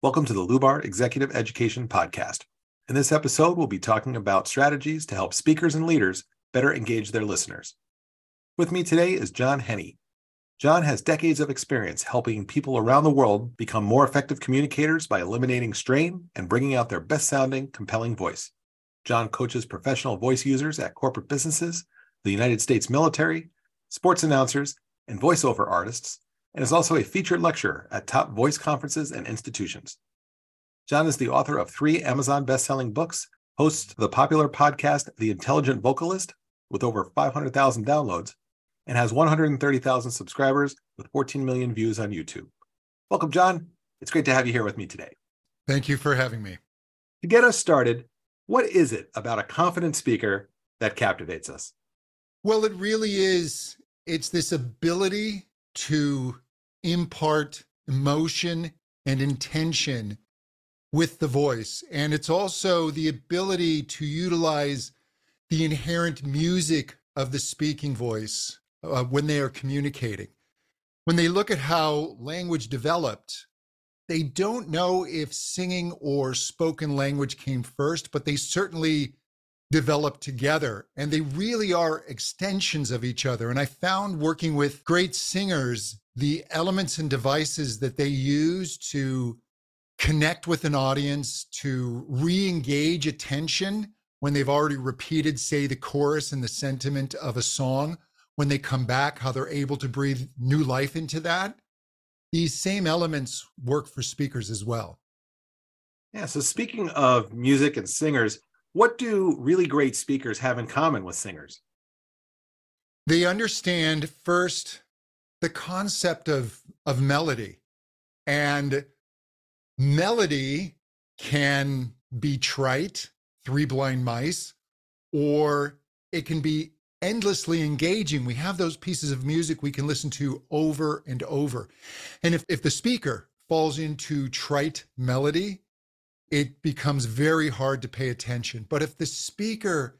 Welcome to the Lubar Executive Education Podcast. In this episode, we'll be talking about strategies to help speakers and leaders better engage their listeners. With me today is John Henny. John has decades of experience helping people around the world become more effective communicators by eliminating strain and bringing out their best sounding, compelling voice. John coaches professional voice users at corporate businesses, the United States military, sports announcers, and voiceover artists and is also a featured lecturer at top voice conferences and institutions. John is the author of three Amazon best-selling books, hosts the popular podcast The Intelligent Vocalist with over 500,000 downloads, and has 130,000 subscribers with 14 million views on YouTube. Welcome, John. It's great to have you here with me today. Thank you for having me. To get us started, what is it about a confident speaker that captivates us? Well, it really is. It's this ability to impart emotion and intention with the voice. And it's also the ability to utilize the inherent music of the speaking voice uh, when they are communicating. When they look at how language developed, they don't know if singing or spoken language came first, but they certainly developed together and they really are extensions of each other. And I found working with great singers, the elements and devices that they use to connect with an audience, to re engage attention when they've already repeated, say, the chorus and the sentiment of a song. When they come back, how they're able to breathe new life into that. These same elements work for speakers as well. Yeah. So, speaking of music and singers, what do really great speakers have in common with singers? They understand first the concept of, of melody. And melody can be trite, three blind mice, or it can be endlessly engaging. We have those pieces of music we can listen to over and over. And if, if the speaker falls into trite melody, it becomes very hard to pay attention. But if the speaker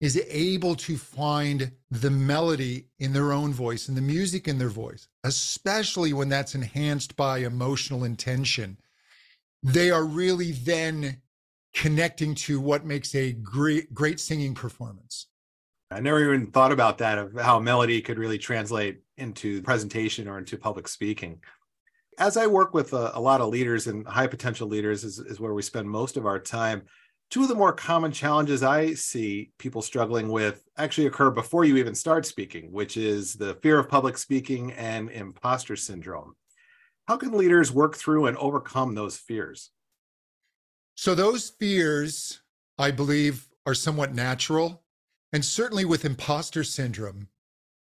is able to find the melody in their own voice and the music in their voice, especially when that's enhanced by emotional intention, they are really then connecting to what makes a great, great singing performance. I never even thought about that of how melody could really translate into presentation or into public speaking as I work with a, a, lot of leaders and high potential leaders is, is where we spend most of our time. Two of the more common challenges I see people struggling with actually occur before you even start speaking, which is the fear of public speaking and imposter syndrome. How can leaders work through and overcome those fears? So, those fears, I believe, are somewhat natural. And certainly with imposter syndrome,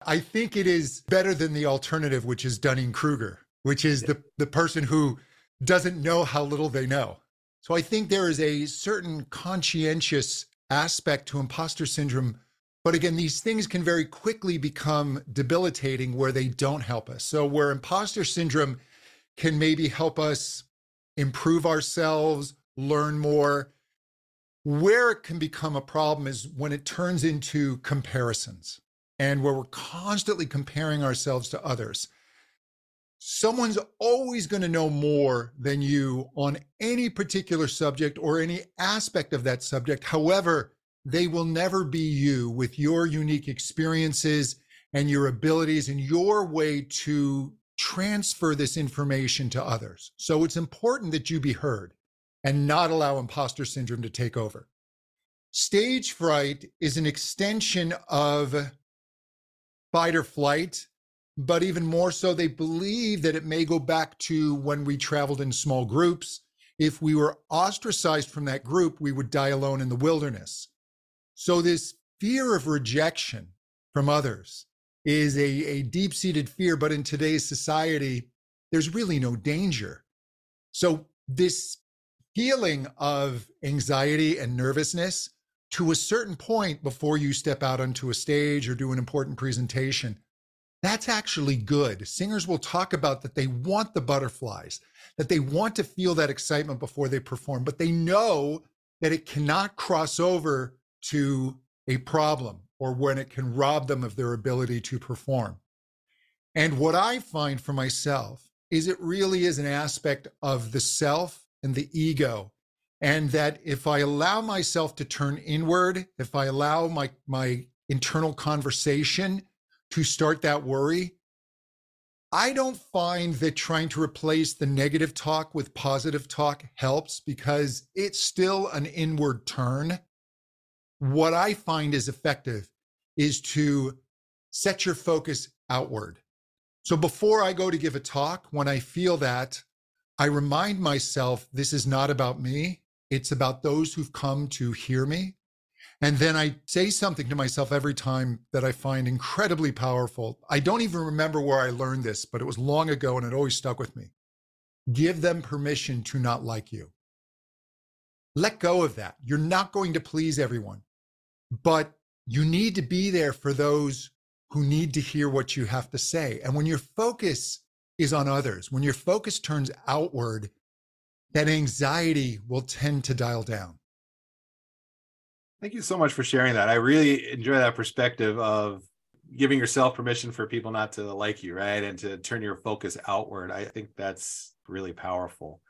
I think it is better than the alternative, which is Dunning Kruger which is the, the person who doesn't know how little they know. So I think there is a certain conscientious aspect to imposter syndrome. But again, these things can very quickly become debilitating where they don't help us. So, where imposter syndrome can maybe help us improve ourselves, learn more, where it can become a problem is when it turns into comparisons and where we're constantly comparing ourselves to others someone's always going to know more than you on any particular subject or any aspect of that subject. However, they will never be you with your unique experiences and your abilities and your way to transfer this information to others. So it's important that you be heard and not allow imposter syndrome to take over. Stage fright is an extension of fight or flight but even more so, they believe that it may go back to when we traveled in small groups. If we were ostracized from that group, we would die alone in the wilderness. So, this fear of rejection from others is a, a deep seated fear, but in today's society, there's really no danger. So, this feeling of anxiety and nervousness to a certain point before you step out onto a stage or do an important presentation that's actually good. Singers will talk about that they want the butterflies, that they want to feel that excitement before they perform, but they know that it cannot cross over to a problem or when it can rob them of their ability to perform. And what I find for myself is it really is an aspect of the self and the ego. And that if I allow myself to turn inward, if I allow my, my internal conversation to start that worry, I don't find that trying to replace the negative talk with positive talk helps because it's still an inward turn. What I find is effective is to set your focus outward. So before I go to give a talk, when I feel that, I remind myself this is not about me. It's about those who've come to hear me. And then I say something to myself every time that I find incredibly powerful. I don't even remember where I learned this, but it was long ago and it always stuck with me. Give them permission to not like you. Let go of that. You're not going to please everyone, but you need to be there for those who need to hear what you have to say. And when your focus is on others, when your focus turns outward, that anxiety will tend to dial down. Thank you so much for sharing that. I really enjoy that perspective of giving yourself permission for people not to like you, right? And to turn your focus outward. I think that's really powerful.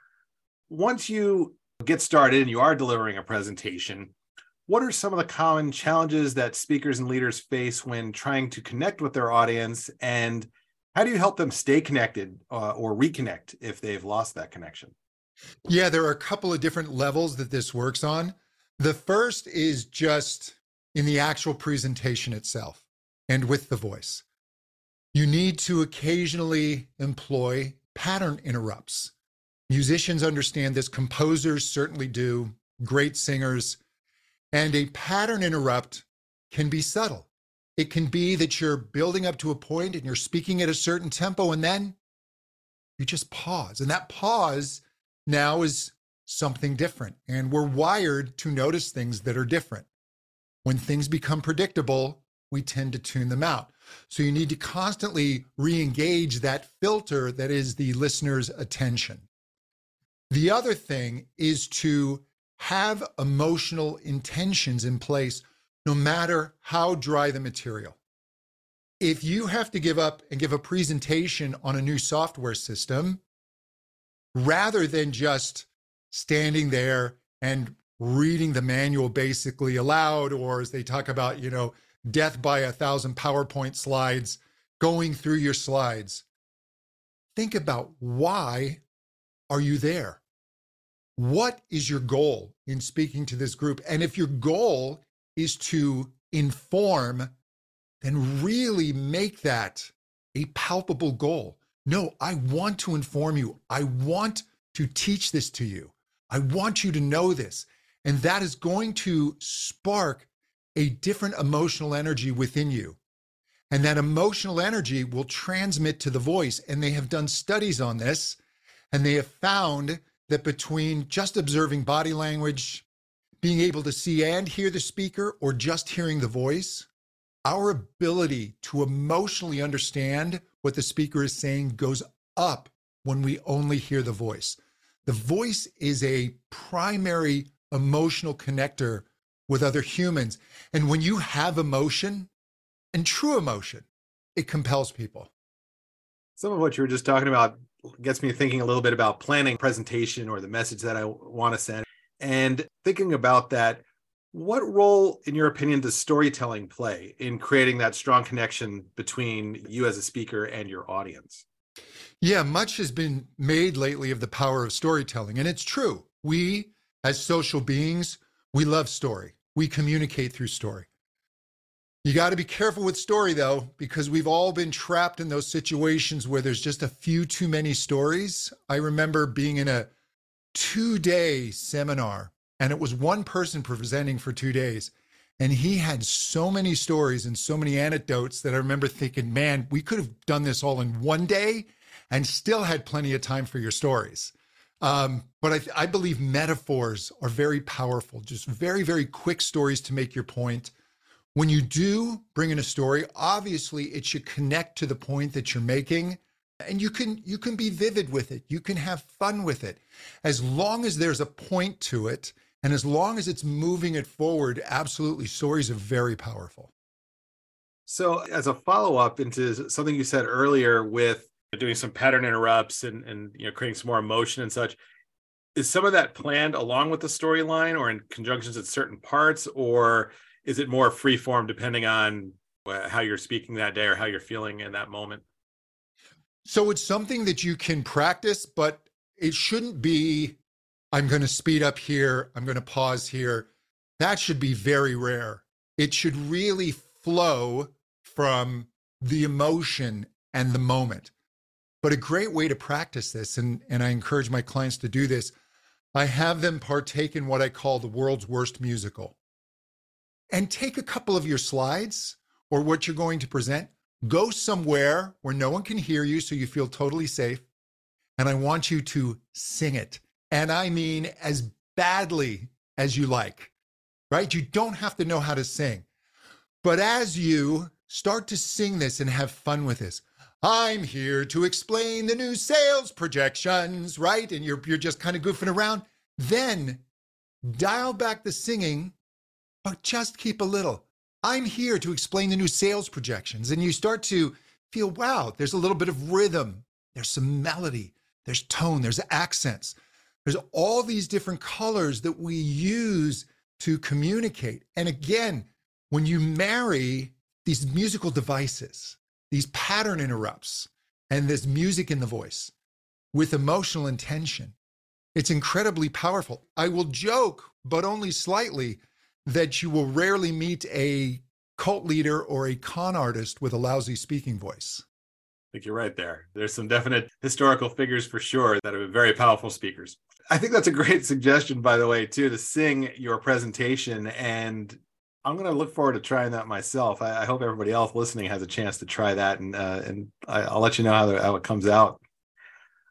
Once you get started and you are delivering a presentation, what are some of the common challenges that speakers and leaders face when trying to connect with their audience? And how do you help them stay connected uh, or reconnect if they've lost that connection? Yeah, there are a couple of different levels that this works on. The first is just in the actual presentation itself and with the voice. You need to occasionally employ pattern interrupts. Musicians understand this, composers certainly do, great singers and a pattern interrupt can be subtle. It can be that you're building up to a point and you're speaking at a certain tempo, and then you just pause. And that pause now is something different. And we're wired to notice things that are different. When things become predictable, we tend to tune them out. So you need to constantly re engage that filter that is the listener's attention. The other thing is to have emotional intentions in place no matter how dry the material. If you have to give up and give a presentation on a new software system, rather than just standing there and reading the manual basically aloud, or as they talk about, you know, death by a thousand PowerPoint slides, going through your slides, think about why are you there? what is your goal in speaking to this group? And if your goal is to inform, then really make that a palpable goal. No, I want to inform you. I want to teach this to you. I want you to know this. And that is going to spark a different emotional energy within you. And that emotional energy will transmit to the voice. And they have done studies on this, and they have found that between just observing body language, being able to see and hear the speaker, or just hearing the voice, our ability to emotionally understand what the speaker is saying goes up when we only hear the voice. The voice is a primary emotional connector with other humans. And when you have emotion and true emotion, it compels people. Some of what you were just talking about gets me thinking a little bit about planning presentation or the message that I want to send. And thinking about that, what role, in your opinion, does storytelling play in creating that strong connection between you as a speaker and your audience? Yeah, much has been made lately of the power of storytelling. And it's true. We, as social beings, we love story. We communicate through story. You got to be careful with story though, because we've all been trapped in those situations where there's just a few too many stories. I remember being in a two day seminar, and it was one person presenting for two days. And he had so many stories and so many anecdotes that I remember thinking, man, we could have done this all in one day and still had plenty of time for your stories. Um, but I, I believe metaphors are very powerful, just very, very quick stories to make your point when you do bring in a story, obviously it should connect to the point that you're making and you can you can be vivid with it. You can have fun with it. As long as there's a point to it and as long as it's moving it forward, absolutely stories are very powerful. So as a follow-up into something you said earlier with doing some pattern interrupts and and you know creating some more emotion and such is some of that planned along with the storyline or in conjunctions at certain parts or is it more free form depending on how you're speaking that day or how you're feeling in that moment so it's something that you can practice but it shouldn't be i'm going to speed up here i'm going to pause here that should be very rare it should really flow from the emotion and the moment but a great way to practice this, and, and I encourage my clients to do this, I have them partake in what I call the world's worst musical. And take a couple of your slides or what you're going to present, go somewhere where no one can hear you so you feel totally safe. And I want you to sing it. And I mean as badly as you like, right? You don't have to know how to sing. But as you start to sing this and have fun with this, I'm here to explain the new sales projections, right? And you're you're just kind of goofing around. Then dial back the singing, but just keep a little. I'm here to explain the new sales projections. And you start to feel, wow, there's a little bit of rhythm, there's some melody, there's tone, there's accents. There's all these different colors that we use to communicate. And again, when you marry these musical devices, these pattern interrupts and this music in the voice with emotional intention. It's incredibly powerful. I will joke, but only slightly, that you will rarely meet a cult leader or a con artist with a lousy speaking voice. I think you're right there. There's some definite historical figures for sure that have been very powerful speakers. I think that's a great suggestion, by the way, too, to sing your presentation and I'm going to look forward to trying that myself. I, I, hope everybody else listening has a chance to try that, and uh, and I, will let you know how, the, how it comes out.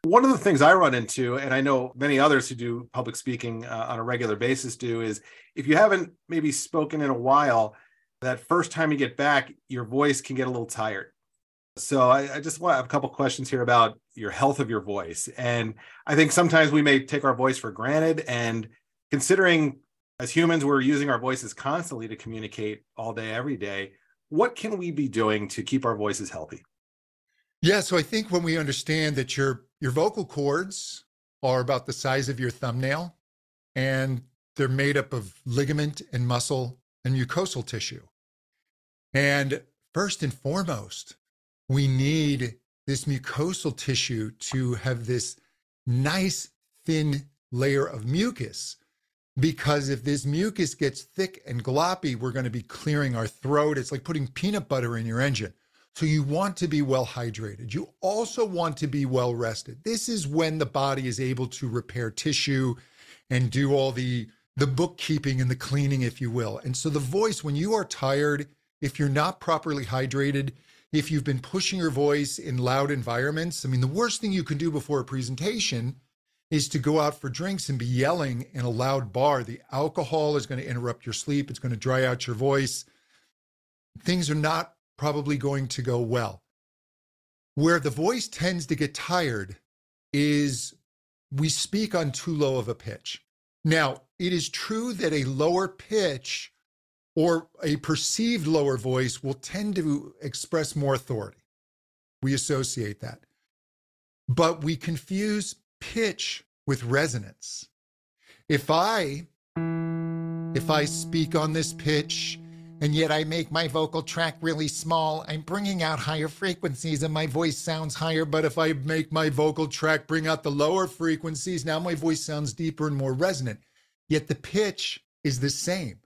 One of the things I run into, and I know many others who do public speaking uh, on a regular basis do, is if you haven't maybe spoken in a while, that first time you get back, your voice can get a little tired. So I, I just want to have a couple questions here about your health of your voice, and I think sometimes we may take our voice for granted, and considering as humans, we're using our voices constantly to communicate all day, every day. What can we be doing to keep our voices healthy? Yeah, so I think when we understand that your your vocal cords are about the size of your thumbnail and they're made up of ligament and muscle and mucosal tissue. And first and foremost, we need this mucosal tissue to have this nice thin layer of mucus because if this mucus gets thick and gloppy, we're going to be clearing our throat. It's like putting peanut butter in your engine. So you want to be well hydrated. You also want to be well rested. This is when the body is able to repair tissue and do all the the bookkeeping and the cleaning if you will. And so the voice when you are tired, if you're not properly hydrated, if you've been pushing your voice in loud environments, I mean the worst thing you can do before a presentation is to go out for drinks and be yelling in a loud bar. The alcohol is going to interrupt your sleep, it's going to dry out your voice. Things are not probably going to go well. Where the voice tends to get tired is we speak on too low of a pitch. Now, it is true that a lower pitch or a perceived lower voice will tend to express more authority. We associate that. But we confuse pitch with resonance. If I if I speak on this pitch and yet I make my vocal track really small, I'm bringing out higher frequencies and my voice sounds higher. But if I make my vocal track bring out the lower frequencies, now my voice sounds deeper and more resonant. Yet the pitch is the same.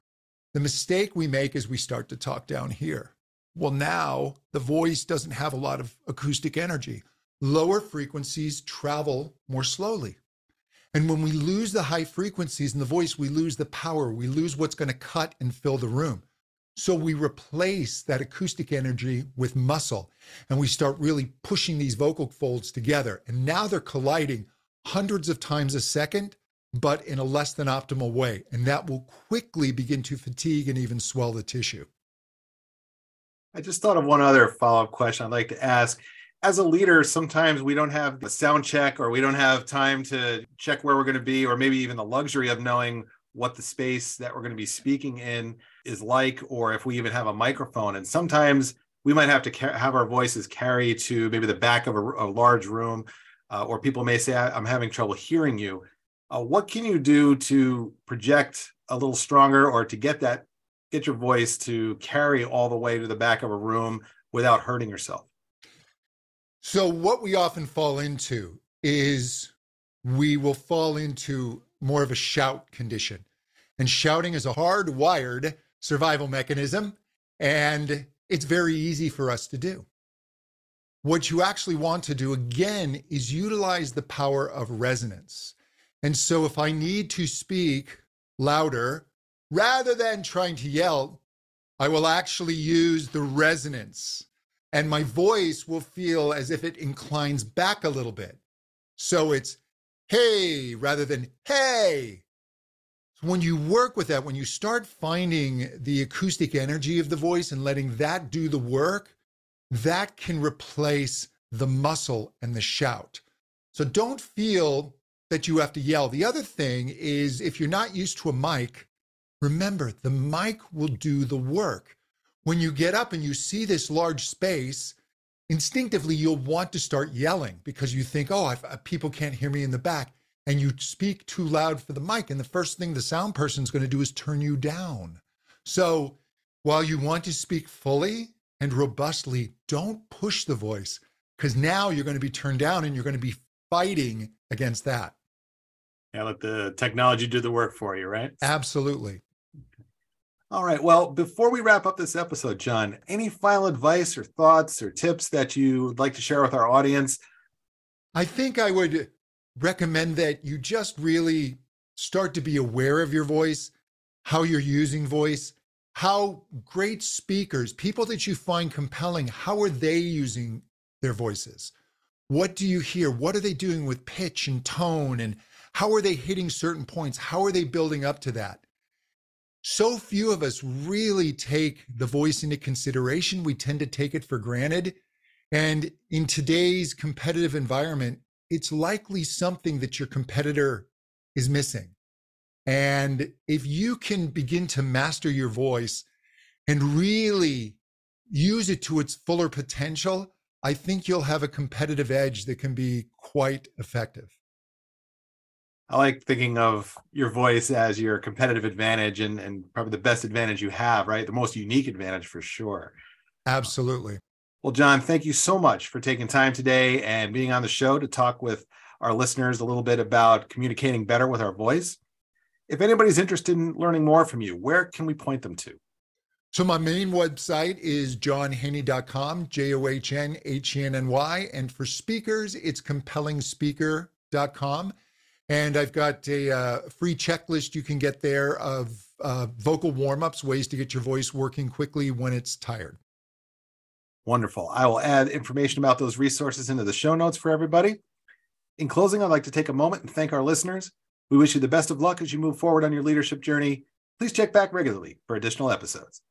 The mistake we make is we start to talk down here. Well, now the voice doesn't have a lot of acoustic energy lower frequencies travel more slowly. And when we lose the high frequencies in the voice, we lose the power, we lose what's going to cut and fill the room. So we replace that acoustic energy with muscle and we start really pushing these vocal folds together. And now they're colliding hundreds of times a second, but in a less than optimal way. And that will quickly begin to fatigue and even swell the tissue. I just thought of one other follow up question I'd like to ask as a leader, sometimes we don't have a sound check or we don't have time to check where we're going to be, or maybe even the luxury of knowing what the space that we're going to be speaking in is like, or if we even have a microphone. And sometimes we might have to ca- have our voices carry to maybe the back of a, a large room, uh, or people may say, I'm having trouble hearing you. Uh, what can you do to project a little stronger or to get that get your voice to carry all the way to the back of a room without hurting yourself? So, what we often fall into is we will fall into more of a shout condition. And shouting is a hardwired survival mechanism, and it's very easy for us to do. What you actually want to do again is utilize the power of resonance. And so, if I need to speak louder, rather than trying to yell, I will actually use the resonance and my voice will feel as if it inclines back a little bit. So it's hey rather than hey. So when you work with that, when you start finding the acoustic energy of the voice and letting that do the work, that can replace the muscle and the shout. So don't feel that you have to yell. The other thing is if you're not used to a mic, remember the mic will do the work when you get up and you see this large space, instinctively you'll want to start yelling because you think, oh, I've, uh, people can't hear me in the back. And you speak too loud for the mic. And the first thing the sound person's going to do is turn you down. So while you want to speak fully and robustly, don't push the voice because now you're going to be turned down and you're going to be fighting against that. Yeah, let the technology do the work for you, right? Absolutely. All right. Well, before we wrap up this episode, John, any final advice or thoughts or tips that you would like to share with our audience? I think I would recommend that you just really start to be aware of your voice, how you're using voice, how great speakers, people that you find compelling, how are they using their voices? What do you hear? What are they doing with pitch and tone? And how are they hitting certain points? How are they building up to that? so few of us really take the voice into consideration. We tend to take it for granted. And in today's competitive environment, it's likely something that your competitor is missing. And if you can begin to master your voice and really use it to its fuller potential, I think you'll have a competitive edge that can be quite effective. I like thinking of your voice as your competitive advantage and, and probably the best advantage you have, right? The most unique advantage for sure. Absolutely. Well, John, thank you so much for taking time today and being on the show to talk with our listeners a little bit about communicating better with our voice. If anybody's interested in learning more from you, where can we point them to? So my main website is johnhenny.com, J-O-H-N-H-E-N-N-Y. And for speakers, it's compellingspeaker.com. And I've got a uh, free checklist you can get there of uh, vocal warm ups, ways to get your voice working quickly when it's tired. Wonderful. I will add information about those resources into the show notes for everybody. In closing, I'd like to take a moment and thank our listeners. We wish you the best of luck as you move forward on your leadership journey. Please check back regularly for additional episodes.